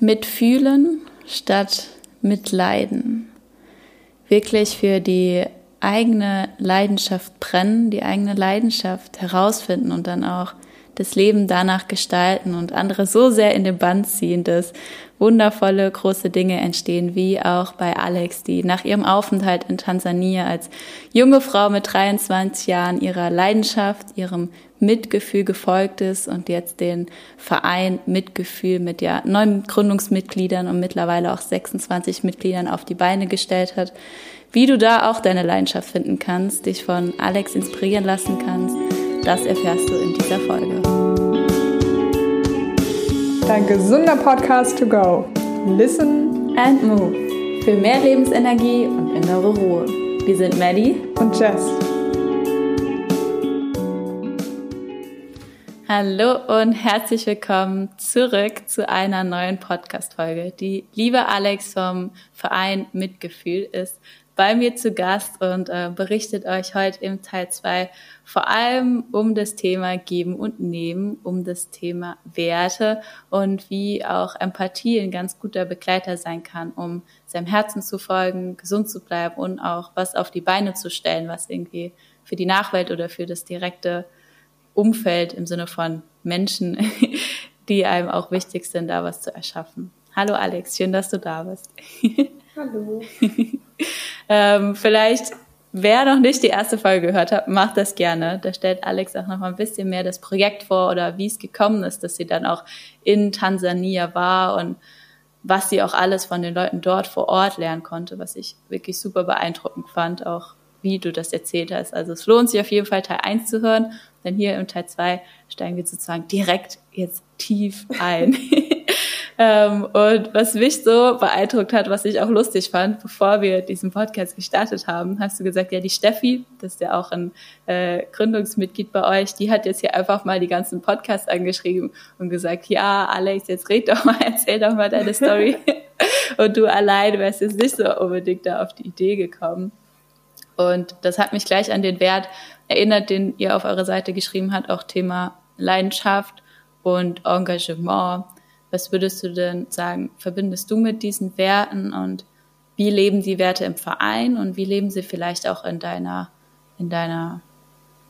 Mitfühlen statt mitleiden. Wirklich für die eigene Leidenschaft brennen, die eigene Leidenschaft herausfinden und dann auch das Leben danach gestalten und andere so sehr in den Band ziehen, dass wundervolle große Dinge entstehen, wie auch bei Alex, die nach ihrem Aufenthalt in Tansania als junge Frau mit 23 Jahren ihrer Leidenschaft, ihrem Mitgefühl gefolgt ist und jetzt den Verein Mitgefühl mit ja neun Gründungsmitgliedern und mittlerweile auch 26 Mitgliedern auf die Beine gestellt hat. Wie du da auch deine Leidenschaft finden kannst, dich von Alex inspirieren lassen kannst, das erfährst du in dieser Folge. Dein gesunder Podcast to go. Listen and move. Für mehr Lebensenergie und innere Ruhe. Wir sind Maddie und Jess. Hallo und herzlich willkommen zurück zu einer neuen Podcast-Folge. Die liebe Alex vom Verein Mitgefühl ist bei mir zu Gast und äh, berichtet euch heute im Teil 2 vor allem um das Thema Geben und Nehmen, um das Thema Werte und wie auch Empathie ein ganz guter Begleiter sein kann, um seinem Herzen zu folgen, gesund zu bleiben und auch was auf die Beine zu stellen, was irgendwie für die Nachwelt oder für das direkte Umfeld im Sinne von Menschen, die einem auch wichtig sind, da was zu erschaffen. Hallo Alex, schön, dass du da bist. Hallo. ähm, vielleicht, wer noch nicht die erste Folge gehört hat, macht das gerne. Da stellt Alex auch noch mal ein bisschen mehr das Projekt vor oder wie es gekommen ist, dass sie dann auch in Tansania war und was sie auch alles von den Leuten dort vor Ort lernen konnte, was ich wirklich super beeindruckend fand, auch wie du das erzählt hast. Also es lohnt sich auf jeden Fall Teil 1 zu hören, denn hier im Teil 2 steigen wir sozusagen direkt jetzt tief ein. Ähm, und was mich so beeindruckt hat, was ich auch lustig fand, bevor wir diesen Podcast gestartet haben, hast du gesagt, ja, die Steffi, das ist ja auch ein äh, Gründungsmitglied bei euch, die hat jetzt hier einfach mal die ganzen Podcasts angeschrieben und gesagt, ja, Alex, jetzt red doch mal, erzähl doch mal deine Story. und du allein wärst jetzt nicht so unbedingt da auf die Idee gekommen. Und das hat mich gleich an den Wert erinnert, den ihr auf eurer Seite geschrieben habt, auch Thema Leidenschaft und Engagement was würdest du denn sagen, verbindest du mit diesen Werten und wie leben die Werte im Verein und wie leben sie vielleicht auch in deiner, in deiner,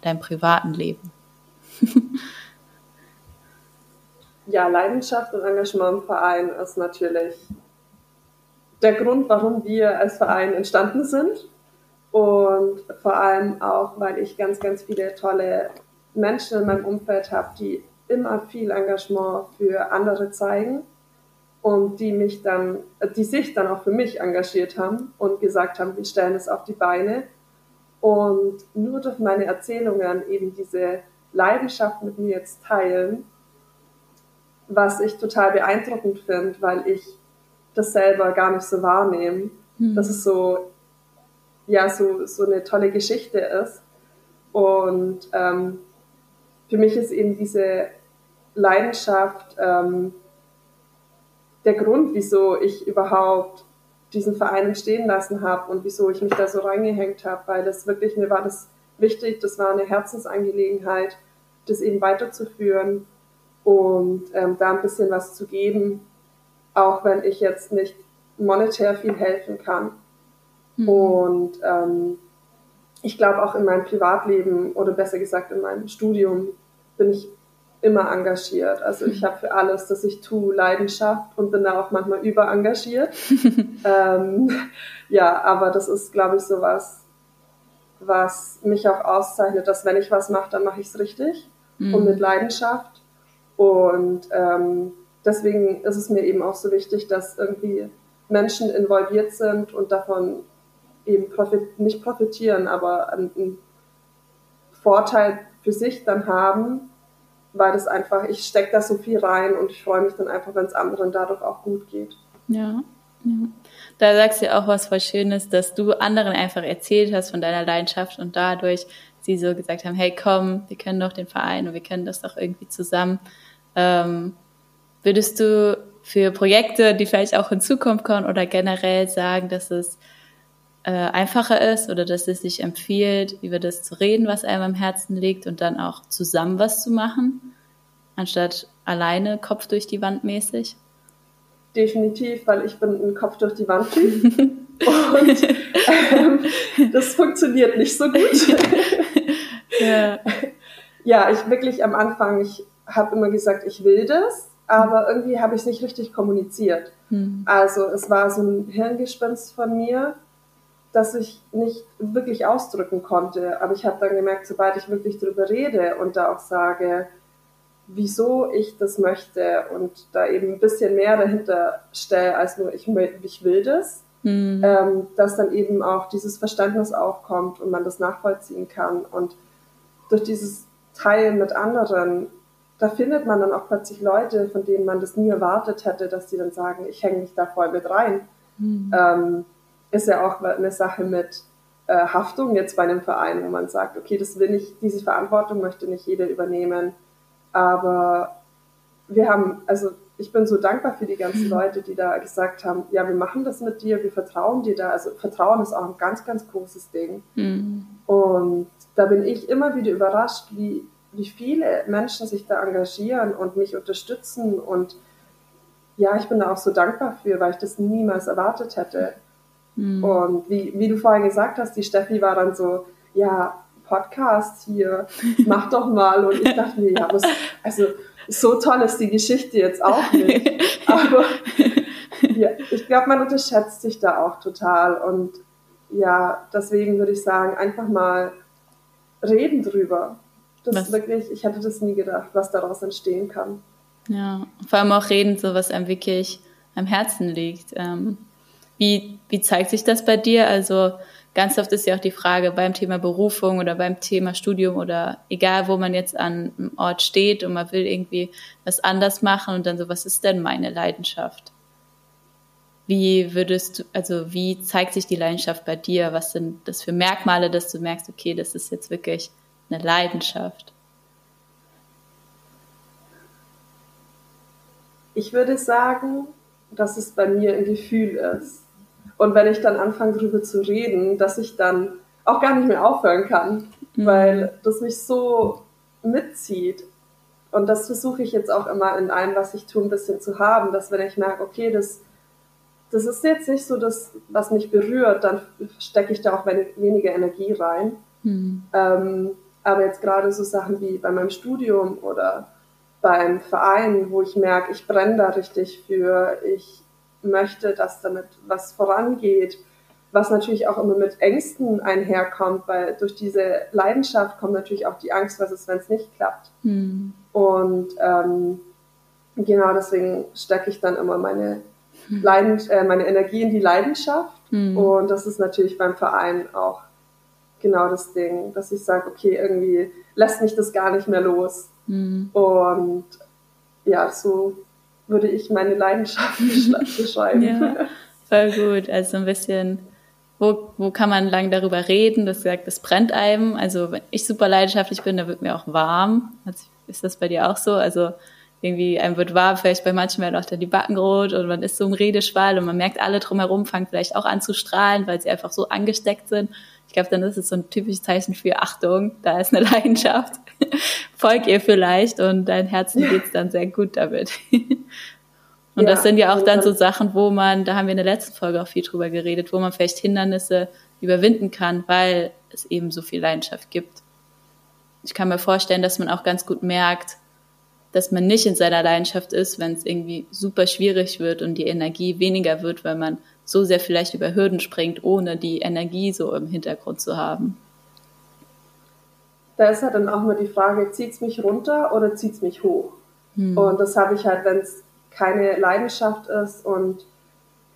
deinem privaten Leben? ja, Leidenschaft und Engagement im Verein ist natürlich der Grund, warum wir als Verein entstanden sind. Und vor allem auch, weil ich ganz, ganz viele tolle Menschen in meinem Umfeld habe, die immer viel Engagement für andere zeigen und die mich dann, die sich dann auch für mich engagiert haben und gesagt haben, wir stellen es auf die Beine. Und nur durch meine Erzählungen eben diese Leidenschaft mit mir jetzt teilen, was ich total beeindruckend finde, weil ich das selber gar nicht so wahrnehme, mhm. dass es so, ja, so, so eine tolle Geschichte ist. Und ähm, für mich ist eben diese Leidenschaft ähm, der Grund, wieso ich überhaupt diesen Verein entstehen lassen habe und wieso ich mich da so reingehängt habe, weil das wirklich, mir war das wichtig, das war eine Herzensangelegenheit, das eben weiterzuführen und ähm, da ein bisschen was zu geben, auch wenn ich jetzt nicht monetär viel helfen kann. Mhm. Und ähm, ich glaube auch in meinem Privatleben oder besser gesagt in meinem Studium bin ich immer engagiert. Also ich habe für alles, das ich tue, Leidenschaft und bin da auch manchmal überengagiert. ähm, ja, aber das ist, glaube ich, so was, was mich auch auszeichnet, dass wenn ich was mache, dann mache ich es richtig mhm. und mit Leidenschaft. Und ähm, deswegen ist es mir eben auch so wichtig, dass irgendwie Menschen involviert sind und davon eben profit nicht profitieren, aber einen Vorteil für sich dann haben, weil das einfach, ich stecke da so viel rein und ich freue mich dann einfach, wenn es anderen dadurch auch gut geht. Ja, ja. Da sagst du auch was voll Schönes, dass du anderen einfach erzählt hast von deiner Leidenschaft und dadurch sie so gesagt haben, hey komm, wir können doch den Verein und wir können das doch irgendwie zusammen. Ähm, würdest du für Projekte, die vielleicht auch in Zukunft kommen oder generell sagen, dass es äh, einfacher ist oder dass es sich empfiehlt, über das zu reden, was einem am Herzen liegt und dann auch zusammen was zu machen, anstatt alleine Kopf durch die Wand mäßig? definitiv, weil ich bin ein Kopf durch die Wand Typ. Und ähm, das funktioniert nicht so gut. ja. ja, ich wirklich am Anfang, ich habe immer gesagt, ich will das, aber irgendwie habe ich es nicht richtig kommuniziert. Mhm. Also es war so ein Hirngespinst von mir, das ich nicht wirklich ausdrücken konnte. Aber ich habe dann gemerkt, sobald ich wirklich darüber rede und da auch sage, wieso ich das möchte und da eben ein bisschen mehr dahinter stelle, als nur ich, ich will das, mhm. ähm, dass dann eben auch dieses Verständnis aufkommt und man das nachvollziehen kann. Und durch dieses Teilen mit anderen, da findet man dann auch plötzlich Leute, von denen man das nie erwartet hätte, dass die dann sagen, ich hänge mich da voll mit rein. Mhm. Ähm, ist ja auch eine Sache mit äh, Haftung jetzt bei einem Verein, wo man sagt, okay, das will nicht, diese Verantwortung möchte nicht jeder übernehmen. Aber wir haben, also ich bin so dankbar für die ganzen mhm. Leute, die da gesagt haben, ja, wir machen das mit dir, wir vertrauen dir da. Also Vertrauen ist auch ein ganz, ganz großes Ding. Mhm. Und da bin ich immer wieder überrascht, wie, wie viele Menschen sich da engagieren und mich unterstützen. Und ja, ich bin da auch so dankbar für, weil ich das niemals erwartet hätte. Mhm. Und wie, wie du vorhin gesagt hast, die Steffi war dann so, ja, Podcast hier, mach doch mal. Und ich dachte mir, ja, was, also so toll ist die Geschichte jetzt auch nicht. Aber ja, ich glaube, man unterschätzt sich da auch total. Und ja, deswegen würde ich sagen, einfach mal reden drüber. Das was? ist wirklich, ich hätte das nie gedacht, was daraus entstehen kann. Ja, vor allem auch reden, so was einem wirklich am Herzen liegt. Ähm, wie, wie zeigt sich das bei dir? Also ganz oft ist ja auch die Frage beim Thema Berufung oder beim Thema Studium oder egal, wo man jetzt an einem Ort steht und man will irgendwie was anders machen und dann so, was ist denn meine Leidenschaft? Wie würdest du, also wie zeigt sich die Leidenschaft bei dir? Was sind das für Merkmale, dass du merkst, okay, das ist jetzt wirklich eine Leidenschaft? Ich würde sagen, dass es bei mir ein Gefühl ist. Und wenn ich dann anfange, darüber zu reden, dass ich dann auch gar nicht mehr aufhören kann, mhm. weil das mich so mitzieht. Und das versuche ich jetzt auch immer in allem, was ich tue, ein bisschen zu haben, dass wenn ich merke, okay, das, das ist jetzt nicht so das, was mich berührt, dann stecke ich da auch weniger Energie rein. Mhm. Ähm, aber jetzt gerade so Sachen wie bei meinem Studium oder beim Verein, wo ich merke, ich brenne da richtig für, ich möchte, dass damit was vorangeht, was natürlich auch immer mit Ängsten einherkommt, weil durch diese Leidenschaft kommt natürlich auch die Angst, was ist, wenn es nicht klappt. Mhm. Und ähm, genau deswegen stecke ich dann immer meine, mhm. Leidens äh, meine Energie in die Leidenschaft. Mhm. Und das ist natürlich beim Verein auch genau das Ding, dass ich sage, okay, irgendwie lässt mich das gar nicht mehr los. Mhm. Und ja, so würde ich meine Leidenschaft beschreiben. ja, voll gut. Also ein bisschen, wo, wo kann man lang darüber reden? Du hast gesagt, es brennt einem. Also wenn ich super leidenschaftlich bin, da wird mir auch warm. Ist das bei dir auch so? Also irgendwie einem wird warm, vielleicht bei manchen werden auch dann die Backen rot und man ist so im Redeschwall und man merkt, alle drumherum fangen vielleicht auch an zu strahlen, weil sie einfach so angesteckt sind. Ich glaube, dann ist es so ein typisches Zeichen für Achtung, da ist eine Leidenschaft. Folg ihr vielleicht und dein Herzen geht's dann sehr gut damit. Und ja, das sind ja auch dann so Sachen, wo man, da haben wir in der letzten Folge auch viel drüber geredet, wo man vielleicht Hindernisse überwinden kann, weil es eben so viel Leidenschaft gibt. Ich kann mir vorstellen, dass man auch ganz gut merkt, dass man nicht in seiner Leidenschaft ist, wenn es irgendwie super schwierig wird und die Energie weniger wird, weil man so sehr vielleicht über Hürden springt, ohne die Energie so im Hintergrund zu haben. Da ist halt dann auch mal die Frage, zieht es mich runter oder zieht es mich hoch? Hm. Und das habe ich halt, wenn es keine Leidenschaft ist und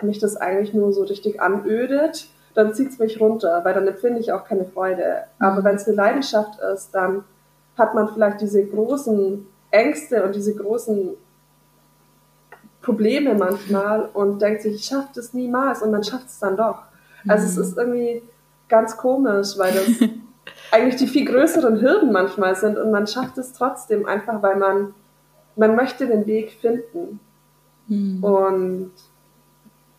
mich das eigentlich nur so richtig anödet, dann zieht es mich runter, weil dann empfinde ich auch keine Freude. Aber hm. wenn es eine Leidenschaft ist, dann hat man vielleicht diese großen Ängste und diese großen Probleme manchmal und denkt sich, ich schaffe das niemals und man schafft es dann doch. Also es mhm. ist irgendwie ganz komisch, weil das eigentlich die viel größeren Hürden manchmal sind und man schafft es trotzdem einfach, weil man, man möchte den Weg finden. Mhm. Und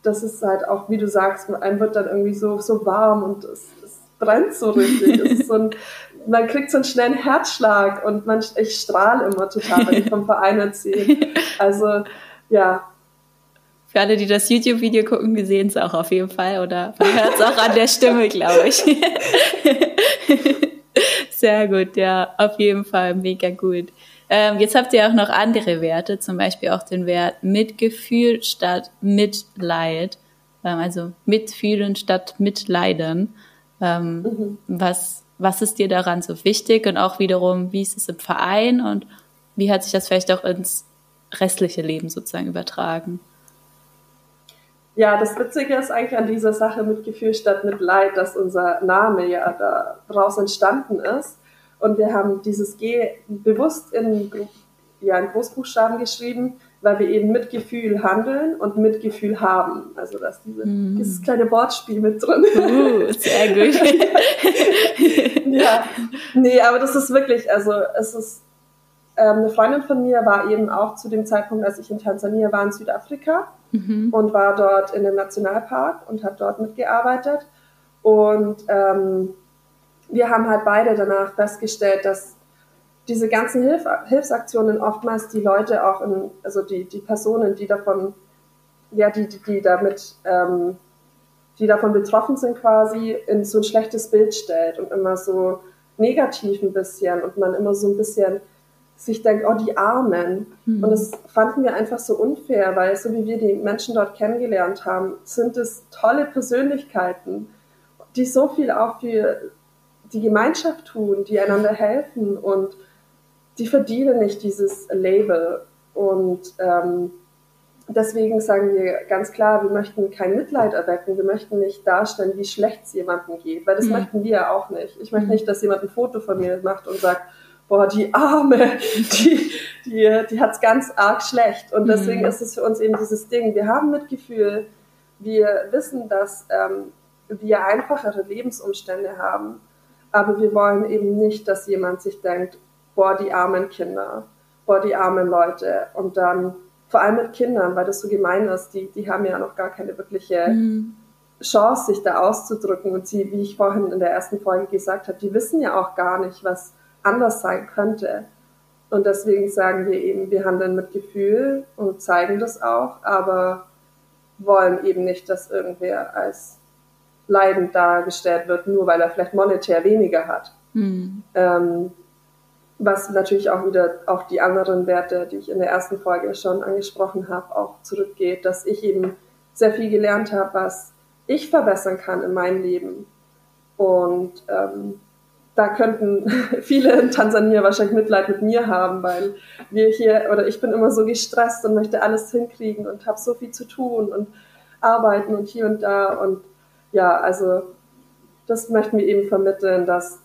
das ist halt auch, wie du sagst, einem wird dann irgendwie so, so warm und es, es brennt so richtig. so ein, man kriegt so einen schnellen Herzschlag und man, ich strahle immer total, wenn ich vom Verein erzähle. Also ja. Für alle, die das YouTube-Video gucken, die sehen es auch auf jeden Fall oder man hört es auch an der Stimme, glaube ich. Sehr gut, ja, auf jeden Fall, mega gut. Ähm, jetzt habt ihr auch noch andere Werte, zum Beispiel auch den Wert Mitgefühl statt Mitleid, ähm, also Mitfühlen statt Mitleiden. Ähm, mhm. was, was ist dir daran so wichtig und auch wiederum, wie ist es im Verein und wie hat sich das vielleicht auch ins restliche Leben sozusagen übertragen? Ja, das Witzige ist eigentlich an dieser Sache mit Gefühl statt mit Leid, dass unser Name ja daraus entstanden ist. Und wir haben dieses G bewusst in, ja, in Großbuchstaben geschrieben, weil wir eben mit Gefühl handeln und mit Gefühl haben. Also da ist diese, mm. dieses kleine Wortspiel mit drin. Uh, sehr gut. ja, nee, aber das ist wirklich, also es ist, ähm, eine Freundin von mir war eben auch zu dem Zeitpunkt, als ich in Tansania war, in Südafrika mhm. und war dort in dem Nationalpark und hat dort mitgearbeitet. Und ähm, wir haben halt beide danach festgestellt, dass diese ganzen Hilf Hilfsaktionen oftmals die Leute auch in, also die, die Personen, die davon, ja, die, die, die damit, ähm, die davon betroffen sind quasi, in so ein schlechtes Bild stellt und immer so negativ ein bisschen und man immer so ein bisschen sich denkt, oh, die Armen. Mhm. Und das fanden wir einfach so unfair, weil so wie wir die Menschen dort kennengelernt haben, sind es tolle Persönlichkeiten, die so viel auch für die Gemeinschaft tun, die einander helfen und die verdienen nicht dieses Label. Und ähm, deswegen sagen wir ganz klar, wir möchten kein Mitleid erwecken, wir möchten nicht darstellen, wie schlecht es jemandem geht, weil das mhm. möchten wir ja auch nicht. Ich möchte mhm. nicht, dass jemand ein Foto von mir macht und sagt, boah, die Arme, die, die, die hat's ganz arg schlecht. Und deswegen mhm. ist es für uns eben dieses Ding, wir haben Mitgefühl, wir wissen, dass ähm, wir einfachere Lebensumstände haben, aber wir wollen eben nicht, dass jemand sich denkt, boah, die armen Kinder, boah, die armen Leute. Und dann, vor allem mit Kindern, weil das so gemein ist, die, die haben ja noch gar keine wirkliche mhm. Chance, sich da auszudrücken. Und sie, wie ich vorhin in der ersten Folge gesagt habe, die wissen ja auch gar nicht, was anders sein könnte. Und deswegen sagen wir eben, wir handeln mit Gefühl und zeigen das auch, aber wollen eben nicht, dass irgendwer als leidend dargestellt wird, nur weil er vielleicht monetär weniger hat. Mhm. Ähm, was natürlich auch wieder auf die anderen Werte, die ich in der ersten Folge schon angesprochen habe, auch zurückgeht, dass ich eben sehr viel gelernt habe, was ich verbessern kann in meinem Leben. Und ähm, da könnten viele in Tansania wahrscheinlich Mitleid mit mir haben, weil wir hier oder ich bin immer so gestresst und möchte alles hinkriegen und habe so viel zu tun und arbeiten und hier und da und ja, also das möchten wir eben vermitteln, dass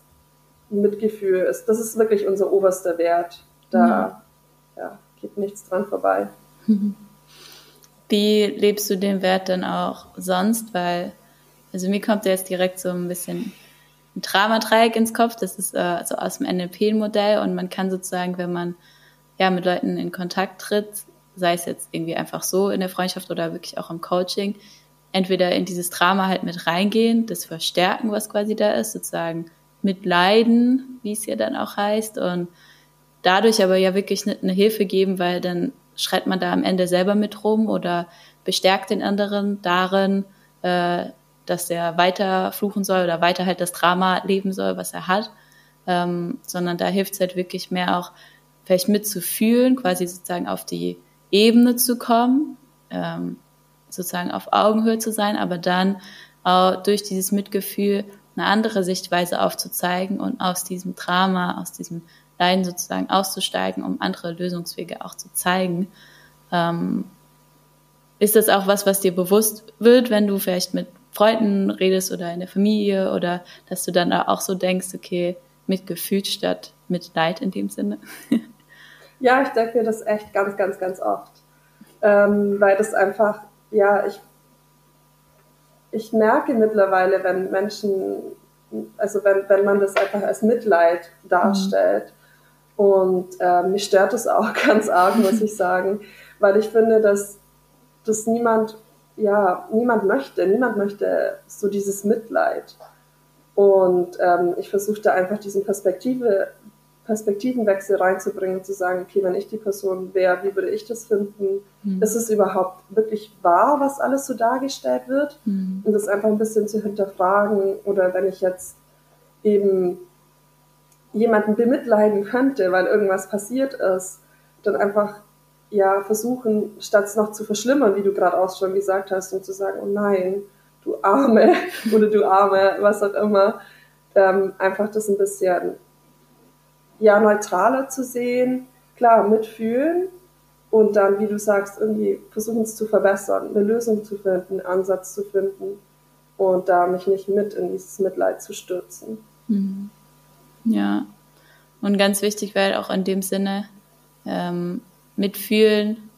Mitgefühl ist, das ist wirklich unser oberster Wert. Da ja. ja geht nichts dran vorbei. Wie lebst du den Wert denn auch sonst? Weil, also mir kommt jetzt direkt so ein bisschen ein Dramadreieck ins Kopf. Das ist äh, so aus dem NLP-Modell und man kann sozusagen, wenn man ja mit Leuten in Kontakt tritt, sei es jetzt irgendwie einfach so in der Freundschaft oder wirklich auch im Coaching, entweder in dieses Drama halt mit reingehen, das verstärken, was quasi da ist, sozusagen mitleiden, wie es ja dann auch heißt, und dadurch aber ja wirklich eine Hilfe geben, weil dann schreibt man da am Ende selber mit rum oder bestärkt den anderen darin, äh, dass er weiter fluchen soll oder weiter halt das Drama leben soll, was er hat, ähm, sondern da hilft es halt wirklich mehr auch vielleicht mitzufühlen, quasi sozusagen auf die Ebene zu kommen, ähm, sozusagen auf Augenhöhe zu sein, aber dann auch durch dieses Mitgefühl eine andere Sichtweise aufzuzeigen und aus diesem Drama, aus diesem Leiden sozusagen auszusteigen, um andere Lösungswege auch zu zeigen. Ähm, ist das auch was, was dir bewusst wird, wenn du vielleicht mit Freunden redest oder in der Familie oder dass du dann auch so denkst, okay, Mitgefühl statt mit Leid in dem Sinne? ja, ich denke mir das echt ganz, ganz, ganz oft, ähm, weil das einfach ja, ich, ich merke mittlerweile, wenn Menschen, also wenn, wenn man das einfach als Mitleid darstellt. Mhm. Und äh, mich stört das auch ganz arg, muss ich sagen, weil ich finde, dass, dass niemand, ja, niemand möchte, niemand möchte so dieses Mitleid. Und ähm, ich versuche da einfach diesen Perspektive, Perspektivenwechsel reinzubringen und zu sagen, okay, wenn ich die Person wäre, wie würde ich das finden? Mhm. Ist es überhaupt wirklich wahr, was alles so dargestellt wird? Mhm. Und das einfach ein bisschen zu hinterfragen. Oder wenn ich jetzt eben jemanden bemitleiden könnte, weil irgendwas passiert ist, dann einfach ja versuchen, statt es noch zu verschlimmern, wie du gerade auch schon gesagt hast, und zu sagen, oh nein, du Arme oder du Arme, was auch immer, ähm, einfach das ein bisschen ja neutraler zu sehen, klar mitfühlen und dann, wie du sagst, irgendwie versuchen es zu verbessern, eine Lösung zu finden, einen Ansatz zu finden und da mich nicht mit in dieses Mitleid zu stürzen. Mhm. Ja, und ganz wichtig wäre auch in dem Sinne, ähm, mitfühlen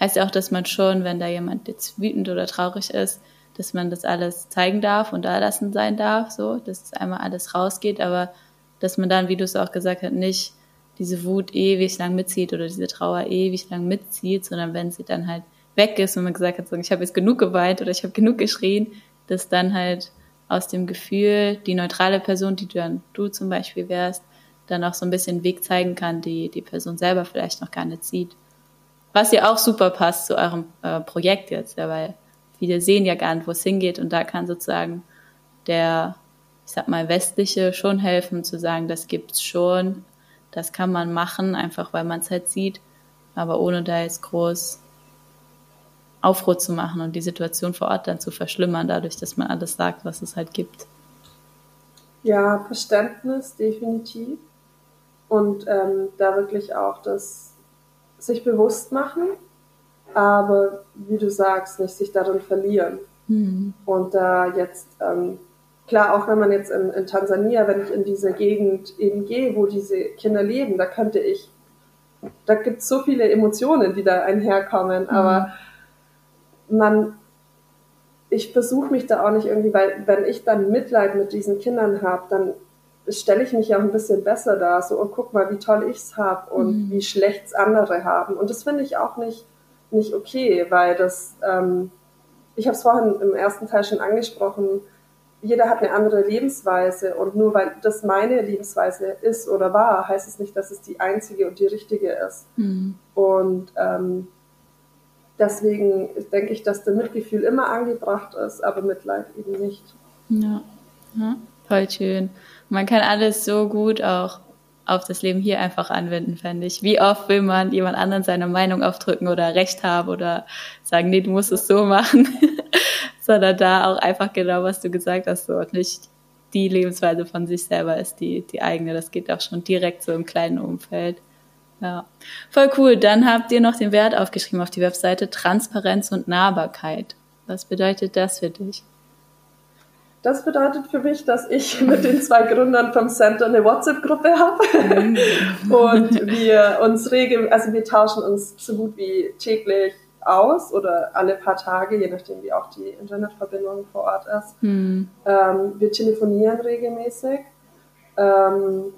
heißt ja auch, dass man schon, wenn da jemand jetzt wütend oder traurig ist, dass man das alles zeigen darf und da lassen sein darf, so, dass einmal alles rausgeht, aber dass man dann, wie du es auch gesagt hast, nicht diese Wut ewig lang mitzieht oder diese Trauer ewig lang mitzieht, sondern wenn sie dann halt weg ist und man gesagt hat, ich habe jetzt genug geweint oder ich habe genug geschrien, dass dann halt aus dem Gefühl die neutrale Person, die dann du zum Beispiel wärst, dann auch so ein bisschen Weg zeigen kann, die die Person selber vielleicht noch gar nicht sieht. Was ja auch super passt zu eurem äh, Projekt jetzt, ja, weil viele sehen ja gar nicht, wo es hingeht und da kann sozusagen der ich sag mal, westliche schon helfen, zu sagen, das gibt's schon, das kann man machen, einfach weil man es halt sieht, aber ohne da jetzt groß Aufruhr zu machen und die Situation vor Ort dann zu verschlimmern, dadurch, dass man alles sagt, was es halt gibt. Ja, Verständnis, definitiv. Und ähm, da wirklich auch das sich bewusst machen, aber wie du sagst, nicht sich darin verlieren. Mhm. Und da jetzt ähm, Klar, auch wenn man jetzt in, in Tansania, wenn ich in diese Gegend eben gehe, wo diese Kinder leben, da könnte ich, da gibt es so viele Emotionen, die da einherkommen, mhm. aber man, ich versuche mich da auch nicht irgendwie, weil wenn ich dann Mitleid mit diesen Kindern habe, dann stelle ich mich ja auch ein bisschen besser da, so, oh, guck mal, wie toll ich es habe und mhm. wie schlecht es andere haben. Und das finde ich auch nicht, nicht okay, weil das, ähm, ich habe es vorhin im ersten Teil schon angesprochen, jeder hat eine andere Lebensweise und nur weil das meine Lebensweise ist oder war, heißt es nicht, dass es die einzige und die richtige ist. Mhm. Und ähm, deswegen denke ich, dass der Mitgefühl immer angebracht ist, aber Mitleid eben nicht. Ja, ja voll schön. Man kann alles so gut auch auf das Leben hier einfach anwenden, fände ich. Wie oft will man jemand anderen seine Meinung aufdrücken oder Recht haben oder sagen, nee, du musst es so machen. sondern da auch einfach genau, was du gesagt hast, so und nicht die Lebensweise von sich selber ist die, die eigene. Das geht auch schon direkt so im kleinen Umfeld. Ja, voll cool. Dann habt ihr noch den Wert aufgeschrieben auf die Webseite Transparenz und Nahbarkeit. Was bedeutet das für dich? Das bedeutet für mich, dass ich mit den zwei Gründern vom Center eine WhatsApp-Gruppe habe mm. und wir uns regeln, also wir tauschen uns so gut wie täglich aus oder alle paar Tage, je nachdem wie auch die Internetverbindung vor Ort ist. Hm. Ähm, wir telefonieren regelmäßig. Ähm,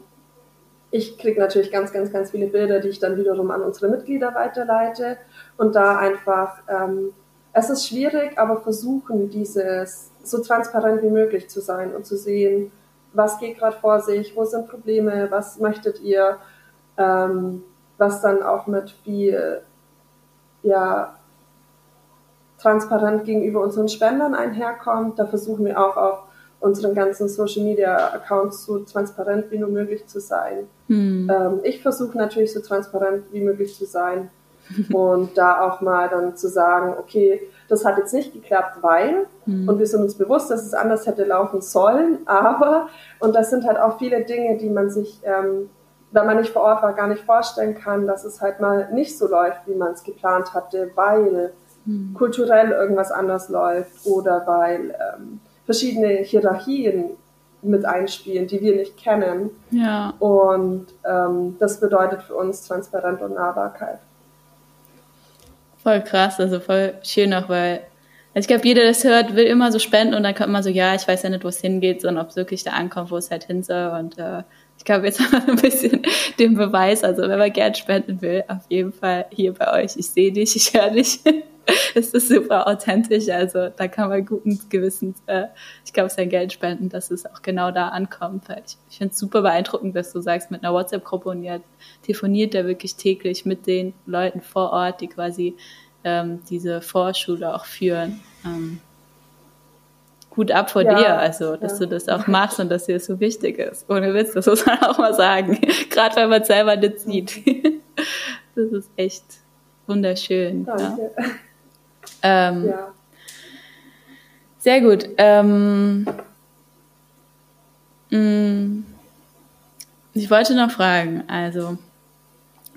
ich kriege natürlich ganz, ganz, ganz viele Bilder, die ich dann wiederum an unsere Mitglieder weiterleite und da einfach, ähm, es ist schwierig, aber versuchen, dieses so transparent wie möglich zu sein und zu sehen, was geht gerade vor sich, wo sind Probleme, was möchtet ihr, ähm, was dann auch mit viel ja, transparent gegenüber unseren Spendern einherkommt. Da versuchen wir auch auf unseren ganzen Social Media Accounts so transparent wie nur möglich zu sein. Hm. Ähm, ich versuche natürlich so transparent wie möglich zu sein und da auch mal dann zu sagen, okay, das hat jetzt nicht geklappt, weil, hm. und wir sind uns bewusst, dass es anders hätte laufen sollen, aber, und das sind halt auch viele Dinge, die man sich ähm, wenn man nicht vor Ort war, gar nicht vorstellen kann, dass es halt mal nicht so läuft, wie man es geplant hatte, weil hm. kulturell irgendwas anders läuft oder weil ähm, verschiedene Hierarchien mit einspielen, die wir nicht kennen. Ja. Und ähm, das bedeutet für uns Transparenz und Nahbarkeit. Voll krass, also voll schön auch, weil also ich glaube, jeder, der das hört, will immer so spenden und dann kommt man so, ja, ich weiß ja nicht, wo es hingeht, sondern ob es wirklich da ankommt, wo es halt hin soll. Und äh, ich glaube, jetzt haben wir ein bisschen den Beweis. Also wenn man gern spenden will, auf jeden Fall hier bei euch. Ich sehe dich, ich höre dich. es ist super authentisch. Also da kann man guten Gewissens, äh, ich glaube, sein Geld spenden, dass es auch genau da ankommt. Ich, ich finde es super beeindruckend, dass du sagst, mit einer WhatsApp-Gruppe und ihr telefoniert da wirklich täglich mit den Leuten vor Ort, die quasi ähm, diese Vorschule auch führen. Ähm, gut ab vor ja, dir, also dass ja. du das auch machst und dass dir das so wichtig ist. Ohne Witz, das muss man auch mal sagen. Gerade wenn man selber nicht sieht. das ist echt wunderschön. Danke. Ja. Ähm, ja. Sehr gut. Ähm, mm, ich wollte noch fragen, also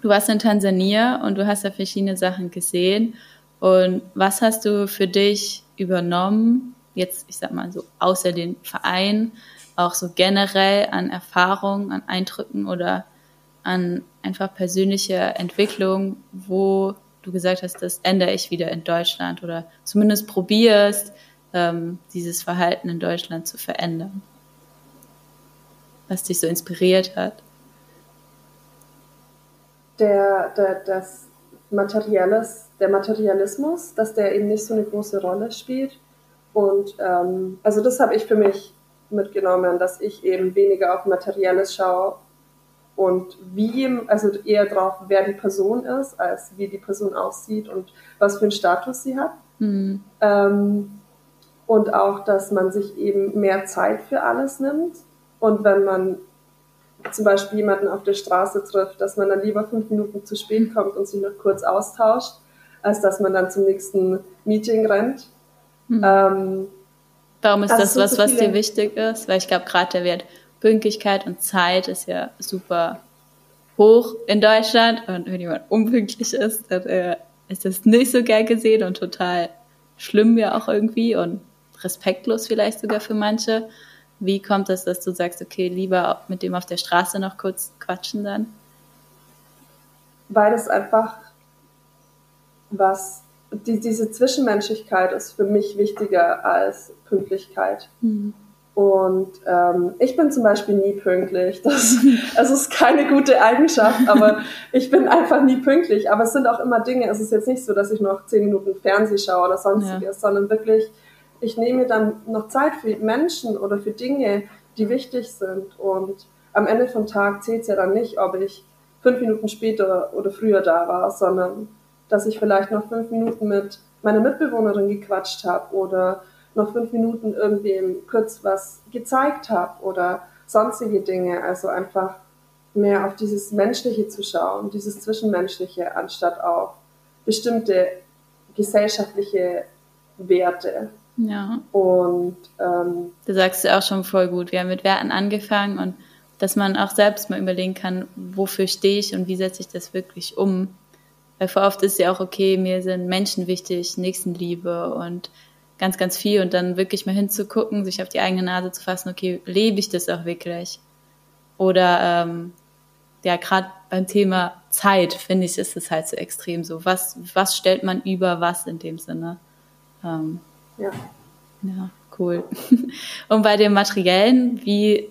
du warst in Tansania und du hast da verschiedene Sachen gesehen. Und was hast du für dich übernommen jetzt, ich sag mal so, außer den Verein, auch so generell an Erfahrungen, an Eindrücken oder an einfach persönliche Entwicklung, wo du gesagt hast, das ändere ich wieder in Deutschland oder zumindest probierst, ähm, dieses Verhalten in Deutschland zu verändern? Was dich so inspiriert hat? Der, der, das Materielles, der Materialismus, dass der eben nicht so eine große Rolle spielt und ähm, also das habe ich für mich mitgenommen, dass ich eben weniger auf Materielles schaue und wie, also eher drauf, wer die Person ist, als wie die Person aussieht und was für einen Status sie hat. Mhm. Ähm, und auch, dass man sich eben mehr Zeit für alles nimmt. Und wenn man zum Beispiel jemanden auf der Straße trifft, dass man dann lieber fünf Minuten zu spät kommt und sich noch kurz austauscht, als dass man dann zum nächsten Meeting rennt. Mhm. Ähm, Warum ist also das was, was dir wichtig ist? Weil ich glaube, gerade der Wert Pünktlichkeit und Zeit ist ja super hoch in Deutschland. Und wenn jemand unpünktlich ist, dann äh, ist das nicht so gern gesehen und total schlimm ja auch irgendwie und respektlos vielleicht sogar für manche. Wie kommt es, dass du sagst, okay, lieber mit dem auf der Straße noch kurz quatschen dann? Weil es einfach was die, diese Zwischenmenschlichkeit ist für mich wichtiger als Pünktlichkeit. Mhm. Und ähm, ich bin zum Beispiel nie pünktlich. Das, das ist keine gute Eigenschaft, aber ich bin einfach nie pünktlich. Aber es sind auch immer Dinge. Es ist jetzt nicht so, dass ich noch zehn Minuten Fernseh schaue oder sonstiges, ja. sondern wirklich, ich nehme dann noch Zeit für Menschen oder für Dinge, die wichtig sind. Und am Ende vom Tag zählt es ja dann nicht, ob ich fünf Minuten später oder früher da war, sondern dass ich vielleicht noch fünf Minuten mit meiner Mitbewohnerin gequatscht habe oder noch fünf Minuten irgendwem kurz was gezeigt habe oder sonstige Dinge. Also einfach mehr auf dieses Menschliche zu schauen, dieses Zwischenmenschliche, anstatt auf bestimmte gesellschaftliche Werte. Ja. Und ähm, da sagst du auch schon voll gut. Wir haben mit Werten angefangen und dass man auch selbst mal überlegen kann, wofür stehe ich und wie setze ich das wirklich um. Weil vor oft ist ja auch, okay, mir sind Menschen wichtig, Nächstenliebe und ganz, ganz viel und dann wirklich mal hinzugucken, sich auf die eigene Nase zu fassen, okay, lebe ich das auch wirklich? Oder ähm, ja, gerade beim Thema Zeit, finde ich, ist es halt so extrem so. Was, was stellt man über was in dem Sinne? Ähm, ja. Ja, cool. Und bei dem Materiellen, wie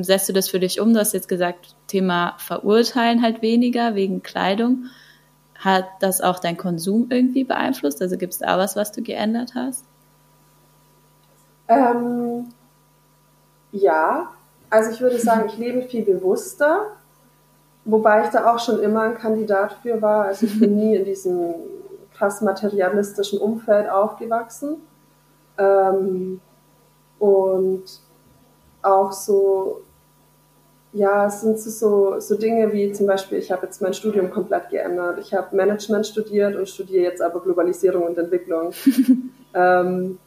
setzt du das für dich um? Du hast jetzt gesagt, Thema Verurteilen halt weniger wegen Kleidung. Hat das auch dein Konsum irgendwie beeinflusst? Also gibt es da was, was du geändert hast? Ähm, ja, also ich würde sagen, ich lebe viel bewusster, wobei ich da auch schon immer ein Kandidat für war. Also ich bin nie in diesem krass materialistischen Umfeld aufgewachsen. Ähm, und auch so ja, es sind so, so Dinge wie zum Beispiel, ich habe jetzt mein Studium komplett geändert. Ich habe Management studiert und studiere jetzt aber Globalisierung und Entwicklung, ähm,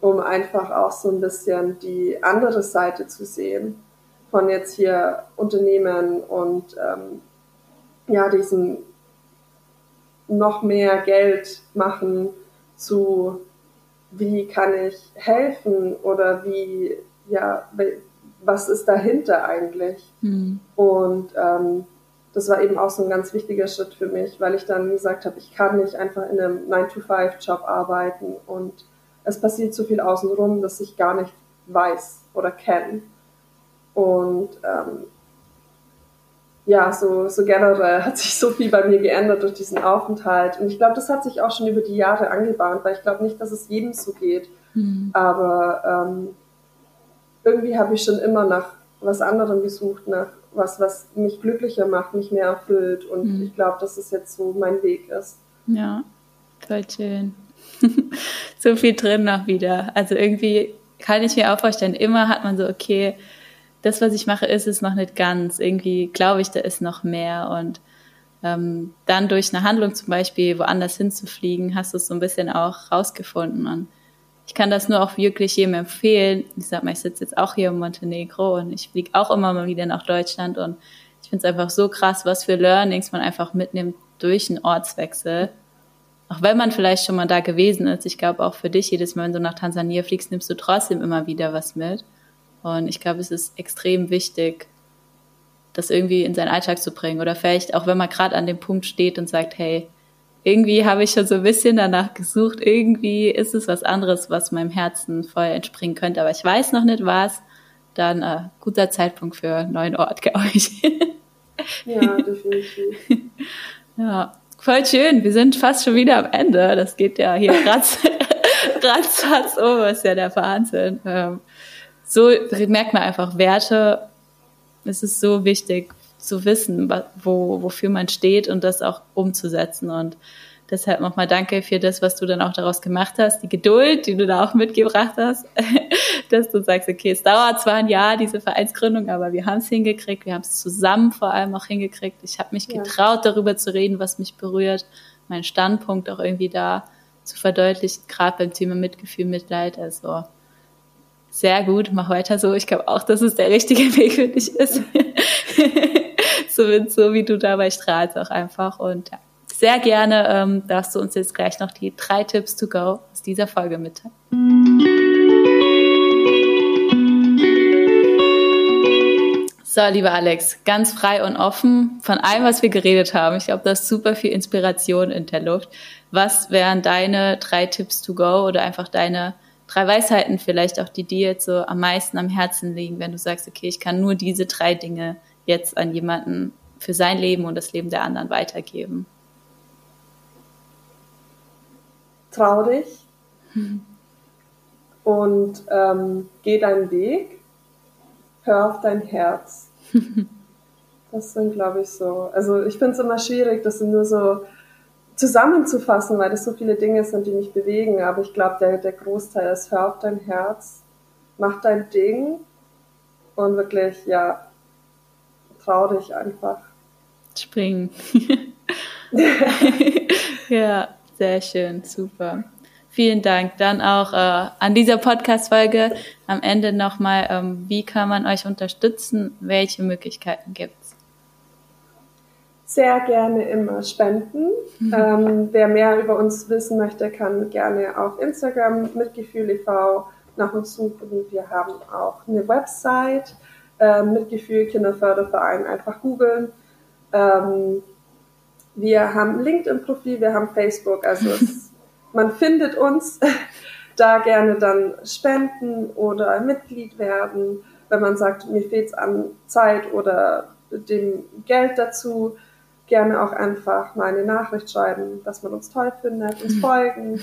um einfach auch so ein bisschen die andere Seite zu sehen von jetzt hier Unternehmen und ähm, ja, diesem noch mehr Geld machen zu, wie kann ich helfen oder wie, ja, was ist dahinter eigentlich? Mhm. Und ähm, das war eben auch so ein ganz wichtiger Schritt für mich, weil ich dann gesagt habe, ich kann nicht einfach in einem 9-to-5-Job arbeiten und es passiert so viel außenrum, dass ich gar nicht weiß oder kenne. Und ähm, ja, so, so generell hat sich so viel bei mir geändert durch diesen Aufenthalt. Und ich glaube, das hat sich auch schon über die Jahre angebahnt, weil ich glaube nicht, dass es jedem so geht. Mhm. Aber ähm, irgendwie habe ich schon immer nach was anderem gesucht, nach was, was mich glücklicher macht, mich mehr erfüllt. Und mhm. ich glaube, dass es jetzt so mein Weg ist. Ja, voll schön. so viel drin noch wieder. Also irgendwie kann ich mir auch vorstellen, immer hat man so, okay, das, was ich mache, ist es noch nicht ganz. Irgendwie glaube ich, da ist noch mehr. Und ähm, dann durch eine Handlung zum Beispiel woanders hinzufliegen, hast du es so ein bisschen auch rausgefunden. Und ich kann das nur auch wirklich jedem empfehlen. Ich sag mal, ich sitze jetzt auch hier in Montenegro und ich fliege auch immer mal wieder nach Deutschland und ich finde es einfach so krass, was für Learnings man einfach mitnimmt durch einen Ortswechsel. Auch wenn man vielleicht schon mal da gewesen ist, ich glaube auch für dich, jedes Mal, wenn du nach Tansania fliegst, nimmst du trotzdem immer wieder was mit. Und ich glaube, es ist extrem wichtig, das irgendwie in seinen Alltag zu bringen. Oder vielleicht auch, wenn man gerade an dem Punkt steht und sagt, hey, irgendwie habe ich schon so ein bisschen danach gesucht, irgendwie ist es was anderes, was meinem Herzen voll entspringen könnte, aber ich weiß noch nicht was, dann äh, guter Zeitpunkt für einen neuen Ort, glaube ich. ja, definitiv. Ja, voll schön. Wir sind fast schon wieder am Ende. Das geht ja hier ratz, ratzfatz um, ist ja der Wahnsinn. Ähm, so merkt man einfach Werte. Es ist so wichtig, zu wissen, wo, wofür man steht und das auch umzusetzen. Und deshalb nochmal danke für das, was du dann auch daraus gemacht hast, die Geduld, die du da auch mitgebracht hast, dass du sagst, okay, es dauert zwar ein Jahr, diese Vereinsgründung, aber wir haben es hingekriegt, wir haben es zusammen vor allem auch hingekriegt. Ich habe mich getraut, darüber zu reden, was mich berührt, meinen Standpunkt auch irgendwie da zu verdeutlichen, gerade beim Thema Mitgefühl, Mitleid. Also sehr gut, mach weiter so. Ich glaube auch, dass es der richtige Weg für dich ist. so, so wie du dabei strahlst auch einfach. Und ja, sehr gerne ähm, darfst du uns jetzt gleich noch die drei Tipps to go aus dieser Folge mitteilen. So, lieber Alex, ganz frei und offen von allem, was wir geredet haben. Ich glaube, da ist super viel Inspiration in der Luft. Was wären deine drei Tipps to go oder einfach deine drei Weisheiten vielleicht auch, die dir jetzt so am meisten am Herzen liegen, wenn du sagst, okay, ich kann nur diese drei Dinge jetzt an jemanden für sein Leben und das Leben der anderen weitergeben? Trau dich und ähm, geh deinen Weg, hör auf dein Herz. Das sind, glaube ich, so. Also ich finde es immer schwierig, das sind nur so zusammenzufassen, weil das so viele Dinge sind, die mich bewegen. Aber ich glaube, der, der Großteil ist, hör auf dein Herz, mach dein Ding und wirklich, ja, trau dich einfach. Springen. ja, sehr schön, super. Vielen Dank. Dann auch äh, an dieser Podcast-Folge am Ende nochmal, ähm, wie kann man euch unterstützen? Welche Möglichkeiten gibt es? Sehr gerne immer spenden. Mhm. Ähm, wer mehr über uns wissen möchte, kann gerne auf Instagram Mitgefühl e.V. nach uns suchen. Wir haben auch eine Website äh, Mitgefühl Kinderförderverein einfach googeln. Ähm, wir haben LinkedIn-Profil, wir haben Facebook, also es, man findet uns. da gerne dann spenden oder Mitglied werden, wenn man sagt, mir fehlt es an Zeit oder dem Geld dazu gerne auch einfach mal eine Nachricht schreiben, dass man uns toll findet, uns folgen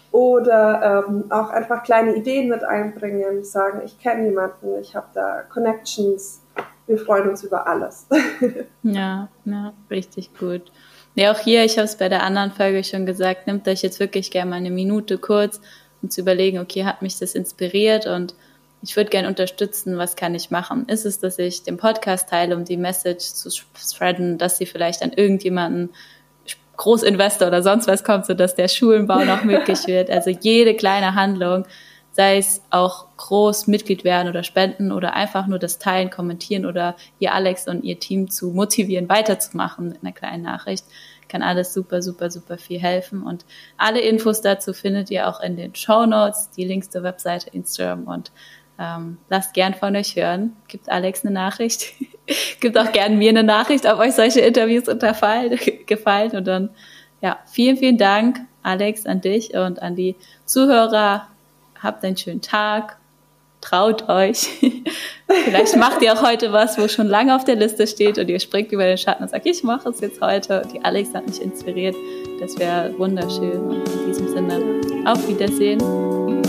oder ähm, auch einfach kleine Ideen mit einbringen, sagen, ich kenne jemanden, ich habe da Connections. Wir freuen uns über alles. ja, ja, richtig gut. Ja, auch hier, ich habe es bei der anderen Folge schon gesagt, nimmt euch jetzt wirklich gerne mal eine Minute kurz, um zu überlegen, okay, hat mich das inspiriert und ich würde gerne unterstützen, was kann ich machen? Ist es, dass ich den Podcast teile, um die Message zu spreaden, dass sie vielleicht an irgendjemanden Großinvestor oder sonst was kommt, sodass der Schulenbau noch möglich wird. Also jede kleine Handlung, sei es auch groß Mitglied werden oder spenden oder einfach nur das Teilen, kommentieren oder ihr Alex und ihr Team zu motivieren, weiterzumachen mit einer kleinen Nachricht, kann alles super, super, super viel helfen. Und alle Infos dazu findet ihr auch in den Show Notes, die Links zur Webseite, Instagram und ähm, lasst gern von euch hören. Gibt Alex eine Nachricht. Gibt auch gern mir eine Nachricht, ob euch solche Interviews unterfallen, gefallen. Und dann, ja, vielen, vielen Dank, Alex, an dich und an die Zuhörer. Habt einen schönen Tag. traut euch. Vielleicht macht ihr auch heute was, wo schon lange auf der Liste steht und ihr springt über den Schatten und sagt, ich mache es jetzt heute. Die Alex hat mich inspiriert. Das wäre wunderschön. Und in diesem Sinne, auf Wiedersehen.